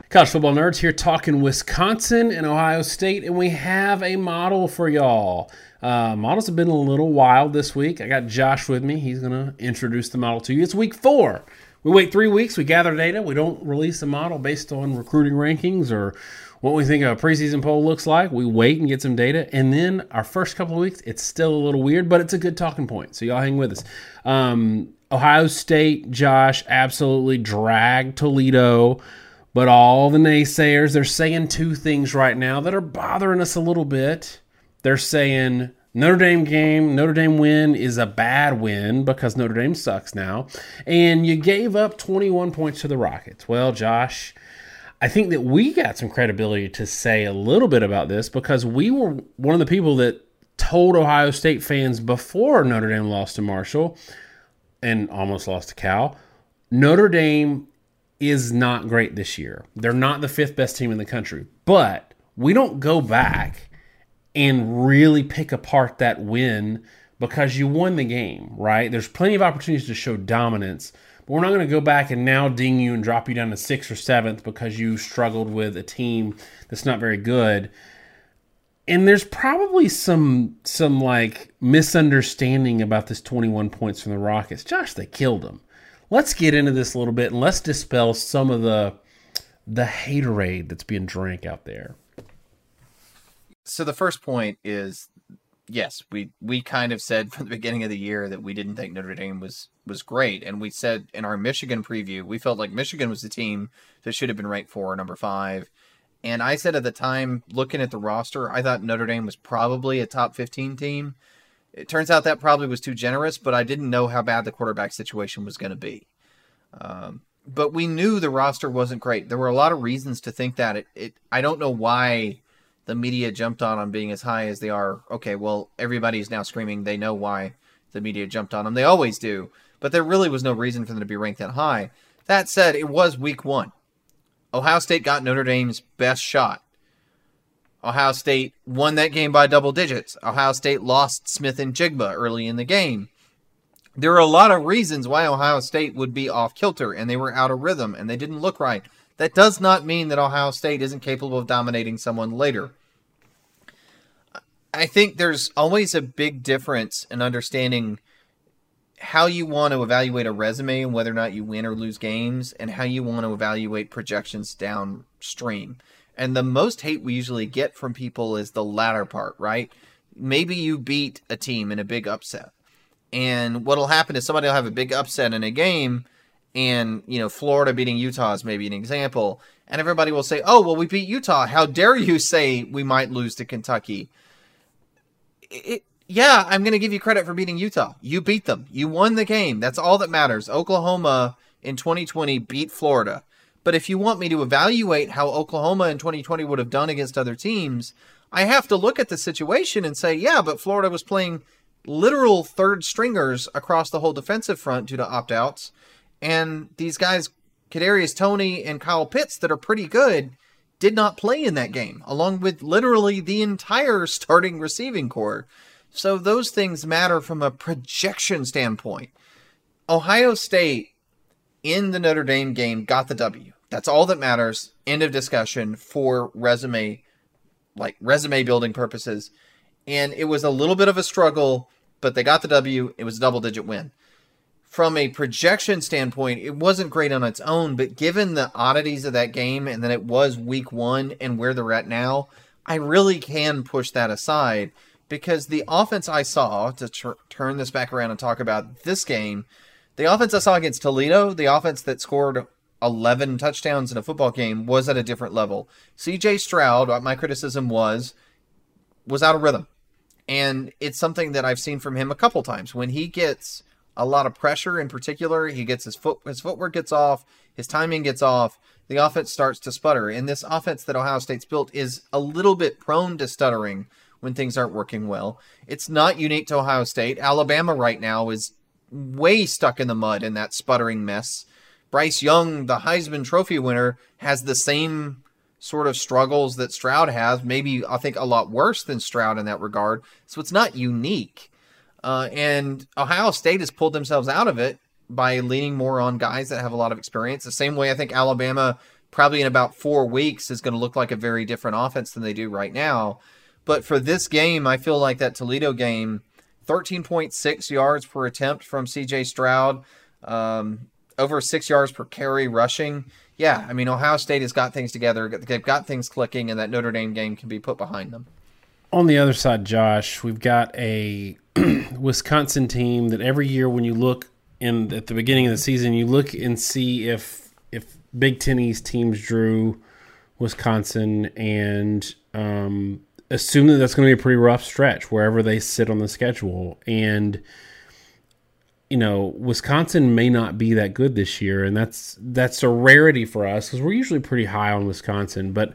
Speaker 1: College football nerds here talking Wisconsin and Ohio State, and we have a model for y'all. Uh, models have been a little wild this week. I got Josh with me. He's going to introduce the model to you. It's week four we wait three weeks, we gather data, we don't release a model based on recruiting rankings or what we think a preseason poll looks like. We wait and get some data, and then our first couple of weeks, it's still a little weird, but it's a good talking point. So y'all hang with us. Um, Ohio State, Josh, absolutely dragged Toledo, but all the naysayers, they're saying two things right now that are bothering us a little bit. They're saying Notre Dame game, Notre Dame win is a bad win because Notre Dame sucks now. And you gave up 21 points to the Rockets. Well, Josh, I think that we got some credibility to say a little bit about this because we were one of the people that told Ohio State fans before Notre Dame lost to Marshall and almost lost to Cal. Notre Dame is not great this year. They're not the fifth best team in the country, but we don't go back and really pick apart that win because you won the game, right? There's plenty of opportunities to show dominance, but we're not going to go back and now ding you and drop you down to sixth or seventh because you struggled with a team that's not very good. And there's probably some some like misunderstanding about this 21 points from the Rockets. Josh, they killed them. Let's get into this a little bit and let's dispel some of the the haterade that's being drank out there
Speaker 2: so the first point is yes, we we kind of said from the beginning of the year that we didn't think Notre Dame was was great, and we said in our Michigan preview we felt like Michigan was the team that should have been ranked for number five. And I said at the time, looking at the roster, I thought Notre Dame was probably a top fifteen team. It turns out that probably was too generous, but I didn't know how bad the quarterback situation was going to be. Um, but we knew the roster wasn't great. There were a lot of reasons to think that. It, it I don't know why the media jumped on on being as high as they are. Okay, well, everybody's now screaming. They know why the media jumped on them. They always do. But there really was no reason for them to be ranked that high. That said, it was week one. Ohio State got Notre Dame's best shot. Ohio State won that game by double digits. Ohio State lost Smith-Njigba early in the game. There are a lot of reasons why Ohio State would be off kilter, and they were out of rhythm, and they didn't look right. That does not mean that Ohio State isn't capable of dominating someone later. I think there's always a big difference in understanding how you want to evaluate a resume and whether or not you win or lose games, and how you want to evaluate projections downstream. And the most hate we usually get from people is the latter part, right? Maybe you beat a team in a big upset. And what'll happen is somebody will have a big upset in a game, and you know Florida beating Utah is maybe an example, and everybody will say, "Oh, well, we beat Utah. How dare you say we might lose to Kentucky?" It, yeah, I'm going to give you credit for beating Utah. You beat them. You won the game. That's all that matters. Oklahoma in 2020 beat Florida. But if you want me to evaluate how Oklahoma in 2020 would have done against other teams, I have to look at the situation and say, yeah, but Florida was playing literal third stringers across the whole defensive front due to opt outs and these guys, Kadarius Toney and Kyle Pitts, that are pretty good, did not play in that game, along with literally the entire starting receiving corps. So those things matter from a projection standpoint. Ohio State in the Notre Dame game got the W. That's all that matters. End of discussion for resume, like resume building purposes. And it was a little bit of a struggle, but they got the W. It was a double digit win from a projection standpoint, it wasn't great on its own, but given the oddities of that game and that it was week one and where they're at now, I really can push that aside because the offense I saw, to tr- turn this back around and talk about this game, the offense I saw against Toledo, the offense that scored 11 touchdowns in a football game, was at a different level. CJ Stroud, uh, my criticism was, was out of rhythm. And it's something that I've seen from him a couple times. When he gets a lot of pressure in particular. He gets his foot his footwork gets off, his timing gets off, the offense starts to sputter. And this offense that Ohio State's built is a little bit prone to stuttering when things aren't working well. It's not unique to Ohio State. Alabama right now is way stuck in the mud in that sputtering mess. Bryce Young, the Heisman Trophy winner, has the same sort of struggles that Stroud has, maybe I think a lot worse than Stroud in that regard. So it's not unique. Uh, and Ohio State has pulled themselves out of it by leaning more on guys that have a lot of experience. The same way I think Alabama probably in about four weeks is going to look like a very different offense than they do right now. But for this game, I feel like that Toledo game, 13.6 yards per attempt from CJ Stroud, um, over six yards per carry rushing. Yeah, I mean, Ohio State has got things together. They've got things clicking, and that Notre Dame game can be put behind them.
Speaker 1: On the other side, Josh, we've got a Wisconsin team that every year when you look in at the beginning of the season, you look and see if if Big Ten East teams drew Wisconsin and um, assume that that's going to be a pretty rough stretch wherever they sit on the schedule. And you know, Wisconsin may not be that good this year, and that's that's a rarity for us because we're usually pretty high on Wisconsin. But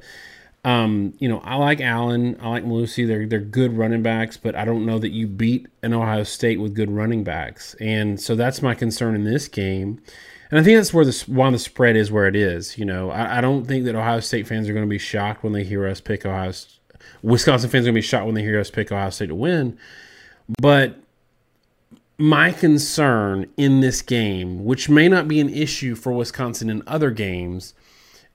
Speaker 1: um, you know, I like Allen, I like Mellusi. They're they're good running backs, but I don't know that you beat an Ohio State with good running backs, and so that's my concern in this game. And I think that's where the why the spread is where it is. You know, I, I don't think that Ohio State fans are going to be shocked when they hear us pick Ohio. Wisconsin fans are going to be shocked when they hear us pick Ohio State to win, but my concern in this game, which may not be an issue for Wisconsin in other games,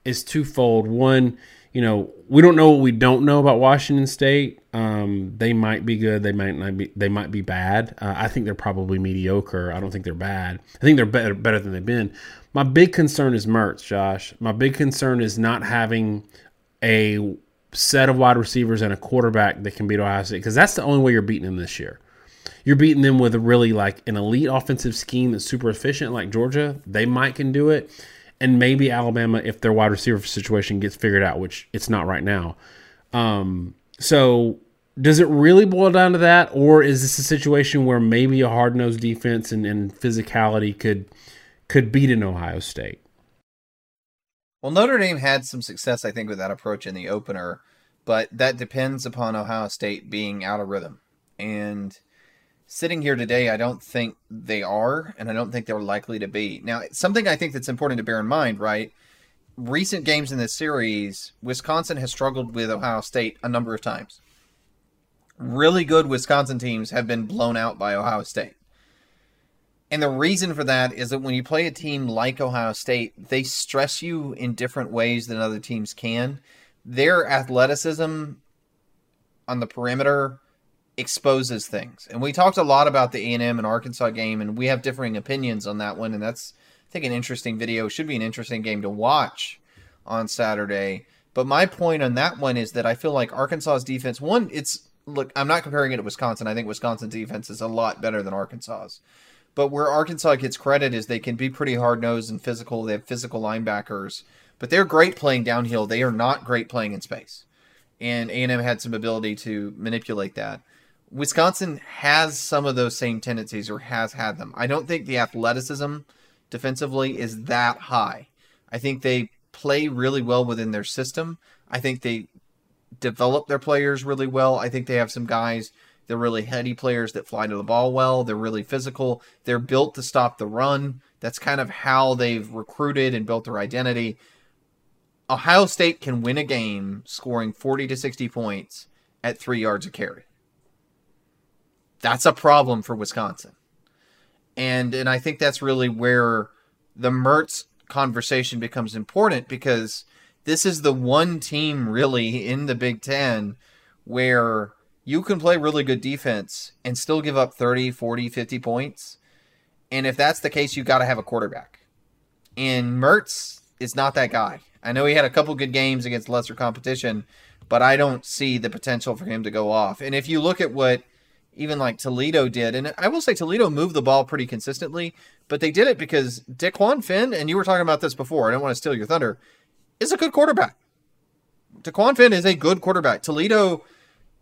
Speaker 1: is twofold. One, you know, we don't know what we don't know about Washington State. Um, they might be good. They might not be. They might be bad. Uh, I think they're probably mediocre. I don't think they're bad. I think they're better better than they've been. My big concern is Mertz, Josh. My big concern is not having a set of wide receivers and a quarterback that can beat Ohio State because that's the only way you're beating them this year you're beating them with a really like an elite offensive scheme that's super efficient, like Georgia. They might can do it, and maybe Alabama if their wide receiver situation gets figured out, which it's not right now. Um, so does it really boil down to that, or is this a situation where maybe a hard nosed defense and, and physicality could could beat an Ohio State?
Speaker 2: Well, Notre Dame had some success, I think, with that approach in the opener, but that depends upon Ohio State being out of rhythm. And sitting here today, I don't think they are, and I don't think they're likely to be. Now, something I think that's important to bear in mind, right? Recent games in this series, Wisconsin has struggled with Ohio State a number of times. Really good Wisconsin teams have been blown out by Ohio State. And the reason for that is that when you play a team like Ohio State, they stress you in different ways than other teams can. Their athleticism on the perimeter exposes things. And we talked a lot about the A&M and Arkansas game, and we have differing opinions on that one. And that's, I think, an interesting video. Should be an interesting game to watch on Saturday. But my point on that one is that I feel like Arkansas's defense, one, it's, look, I'm not comparing it to Wisconsin. I think Wisconsin's defense is a lot better than Arkansas's. But where Arkansas gets credit is they can be pretty hard nosed and physical. They have physical linebackers, but they're great playing downhill. They are not great playing in space. And A&M had some ability to manipulate that. Wisconsin has some of those same tendencies or has had them. I don't think the athleticism defensively is that high. I think they play really well within their system. I think they develop their players really well. I think they have some guys, they're really heady players that fly to the ball well. They're really physical. They're built to stop the run. That's kind of how they've recruited and built their identity. Ohio State can win a game scoring 40 to 60 points at three yards a carry. That's a problem for Wisconsin. And and I think that's really where the Mertz conversation becomes important because this is the one team really in the Big 10 where you can play really good defense and still give up 30, 40, 50 points. And if that's the case, you got to have a quarterback. And Mertz is not that guy. I know he had a couple good games against lesser competition, but I don't see the potential for him to go off. And if you look at what even like Toledo did. And I will say Toledo moved the ball pretty consistently, but they did it because Dequan Finn, and you were talking about this before, I don't want to steal your thunder, is a good quarterback. Dequan Finn is a good quarterback. Toledo,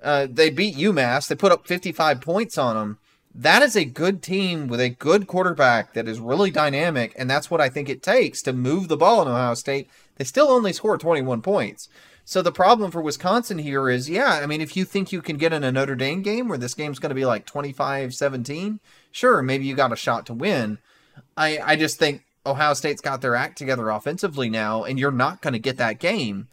Speaker 2: uh, they beat UMass. They put up 55 points on them. That is a good team with a good quarterback that is really dynamic, and that's what I think it takes to move the ball in Ohio State. They still only score 21 points. So the problem for Wisconsin here is, yeah, I mean, if you think you can get in a Notre Dame game where this game's going to be like 25-17, sure, maybe you got a shot to win. I I just think Ohio State's got their act together offensively now, and you're not going to get that game.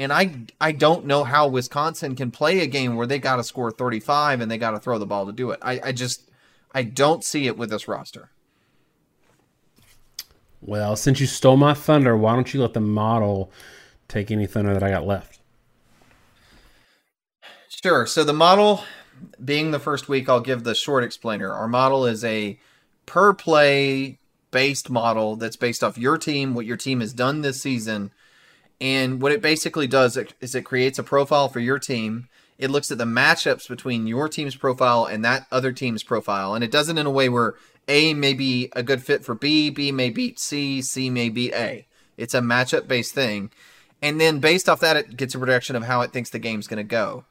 Speaker 2: And I I don't know how Wisconsin can play a game where they got to score 35 and they got to throw the ball to do it. I, I just I don't see it with this roster.
Speaker 1: Well, since you stole my thunder, why don't you let the model take any thunder that I got left.
Speaker 2: Sure. So the model, being the first week, I'll give the short explainer. Our model is a per play based model that's based off your team, what your team has done this season. And what it basically does is it creates a profile for your team. It looks at the matchups between your team's profile and that other team's profile. And it does it in a way where A may be a good fit for B, B may beat C, C may beat A. It's a matchup based thing and then based off that, it gets a prediction of how it thinks the game's going to go.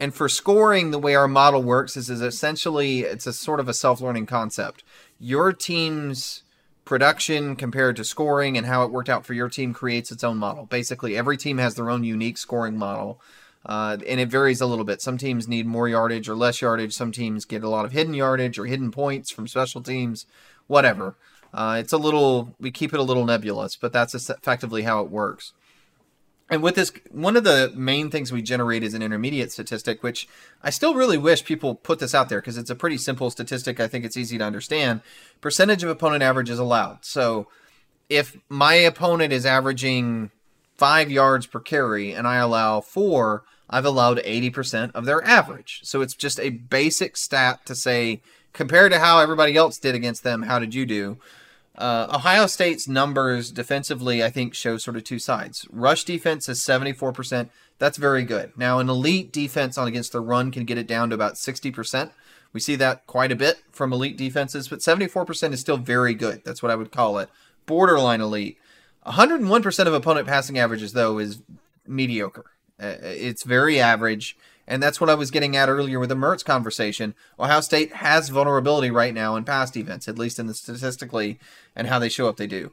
Speaker 2: And for scoring, the way our model works is, is essentially it's a sort of a self-learning concept. Your team's production compared to scoring and how it worked out for your team creates its own model. Basically, every team has their own unique scoring model. Uh, and it varies a little bit. Some teams need more yardage or less yardage. Some teams get a lot of hidden yardage or hidden points from special teams, whatever. Uh, it's a little, we keep it a little nebulous, but that's effectively how it works. And with this, one of the main things we generate is an intermediate statistic, which I still really wish people put this out there because it's a pretty simple statistic. I think it's easy to understand. Percentage of opponent average is allowed. So if my opponent is averaging five yards per carry and I allow four, I've allowed 80% of their average. So it's just a basic stat to say, compared to how everybody else did against them, how did you do? Uh, Ohio State's numbers defensively, I think, show sort of two sides. Rush defense is 74%. That's very good. Now, an elite defense on against the run can get it down to about 60%. We see that quite a bit from elite defenses, but 74% is still very good. That's what I would call it. Borderline elite. 101% of opponent passing averages, though, is mediocre. Uh, it's very average. And that's what I was getting at earlier with the Mertz conversation. Ohio State has vulnerability right now in pass defense, at least in the statistically and how they show up they do.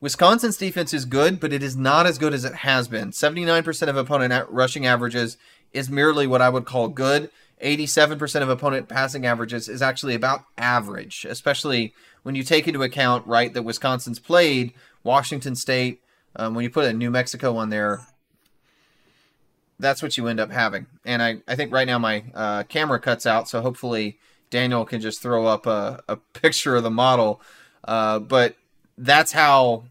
Speaker 2: Wisconsin's defense is good, but it is not as good as it has been. 79% of opponent rushing averages is merely what I would call good. 87% of opponent passing averages is actually about average, especially when you take into account, right, that Wisconsin's played Washington State. Um, when you put a New Mexico on there, that's what you end up having. And I, I think right now my uh, camera cuts out, so hopefully Daniel can just throw up a, a picture of the model. Uh, but that's how,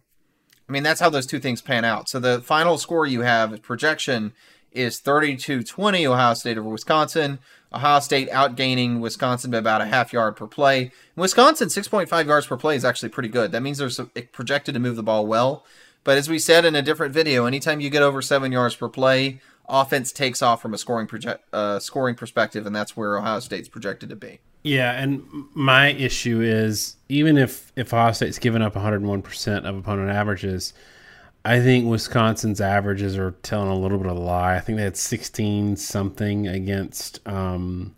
Speaker 2: I mean, that's how those two things pan out. So the final score you have projection is 32 20 Ohio State over Wisconsin. Ohio State outgaining Wisconsin by about a half yard per play. Wisconsin, 6.5 yards per play is actually pretty good. That means they're projected to move the ball well. But as we said in a different video, anytime you get over seven yards per play, offense takes off from a scoring project, uh, scoring perspective, and that's where Ohio State's projected to be.
Speaker 1: Yeah, and my issue is even if if Ohio State's given up 101 percent of opponent averages, I think Wisconsin's averages are telling a little bit of a lie. I think they had 16 something against um,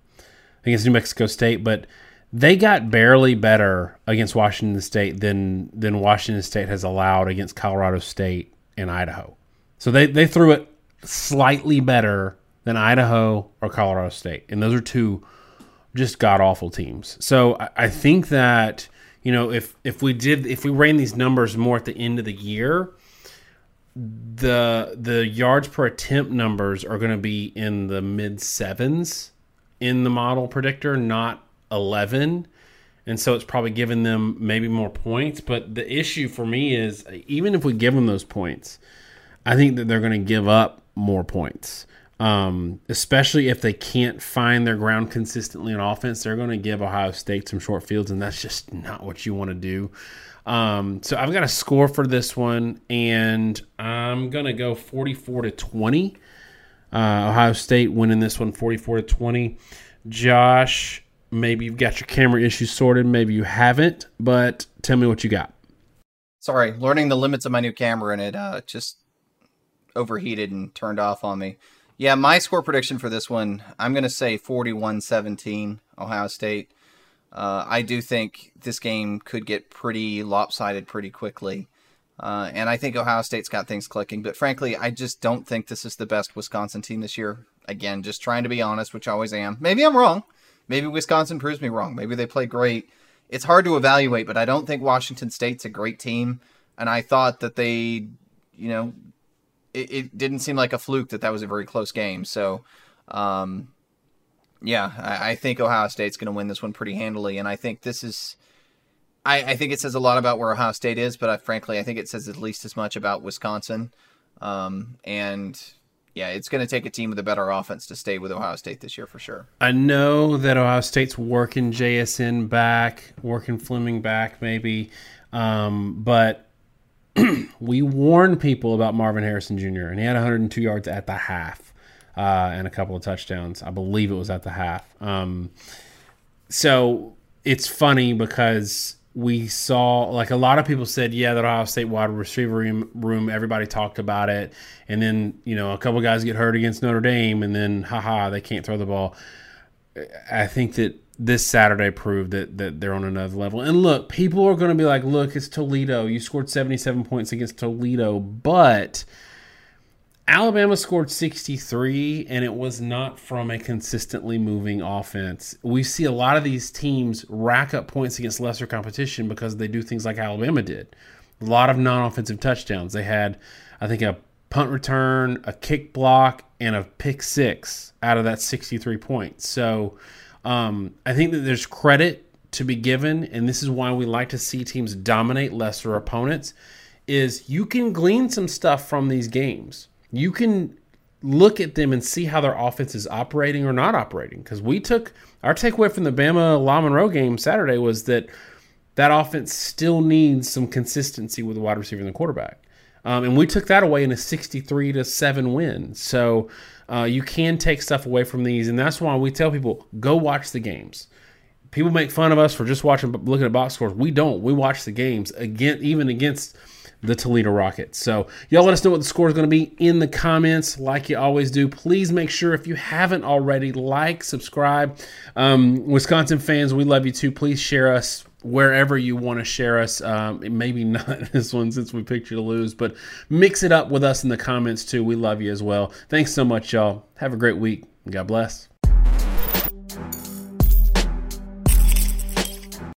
Speaker 1: against New Mexico State, but they got barely better against Washington State than than Washington State has allowed against Colorado State and Idaho. So they they threw it slightly better than Idaho or Colorado State. And those are two just god awful teams. So I, I think that, you know, if if we did if we ran these numbers more at the end of the year, the the yards per attempt numbers are going to be in the mid sevens in the model predictor, not 11. And so it's probably giving them maybe more points. But the issue for me is even if we give them those points, I think that they're going to give up more points. Um, especially if they can't find their ground consistently on offense, they're going to give Ohio State some short fields, and that's just not what you want to do. Um, so I've got a score for this one, and I'm going to go 44 to 20. Uh, Ohio State winning this one 44 to 20. Josh, maybe you've got your camera issues sorted, maybe you haven't, but tell me what you got.
Speaker 2: Sorry, learning the limits of my new camera, and it uh, just overheated and turned off on me. Yeah, my score prediction for this one, I'm going to say 41 17, Ohio State. Uh, I do think this game could get pretty lopsided pretty quickly. Uh, and I think Ohio State's got things clicking. But frankly, I just don't think this is the best Wisconsin team this year. Again, just trying to be honest, which I always am. Maybe I'm wrong. Maybe Wisconsin proves me wrong. Maybe they play great. It's hard to evaluate, but I don't think Washington State's a great team. And I thought that they, you know, it, it, didn't seem like a fluke that that was a very close game. So, um, yeah, I, I, think Ohio State's going to win this one pretty handily, and I think this is. I, I, think it says a lot about where Ohio State is, but I, frankly, I think it says at least as much about Wisconsin. Um, and yeah, it's going to take a team with a better offense to stay with Ohio State this year for sure.
Speaker 1: I know that Ohio State's working JSN back, working Fleming back, maybe, um, but we warned people about Marvin Harrison Jr. and he had 102 yards at the half uh, and a couple of touchdowns. I believe it was at the half. Um, so it's funny because we saw like a lot of people said, yeah, that Ohio State wide receiver room, room, everybody talked about it, and then you know a couple guys get hurt against Notre Dame, and then haha, they can't throw the ball. I think that this Saturday proved that that they're on another level. And look, people are going to be like, look, it's Toledo. You scored 77 points against Toledo, but Alabama scored 63, and it was not from a consistently moving offense. We see a lot of these teams rack up points against lesser competition because they do things like Alabama did. A lot of non offensive touchdowns. They had, I think, a punt return, a kick block, and a pick six out of that 63 points. So um, I think that there's credit to be given, and this is why we like to see teams dominate lesser opponents. Is you can glean some stuff from these games you can look at them and see how their offense is operating or not operating. Because we took our takeaway from the Bama La Monroe game Saturday was that that offense still needs some consistency with the wide receiver and the quarterback. Um, and we took that away in a 63 to 7 win. So uh, you can take stuff away from these. And that's why we tell people go watch the games. People make fun of us for just watching, looking at box scores. We don't. We watch the games again, even against the Toledo Rockets. So, y'all let us know what the score is going to be in the comments, like you always do. Please make sure, if you haven't already, like, subscribe. Um, Wisconsin fans, we love you too. Please share us wherever you want to share us. Um, maybe not this one since we picked you to lose, but mix it up with us in the comments too. We love you as well. Thanks so much, y'all. Have a great week. God bless.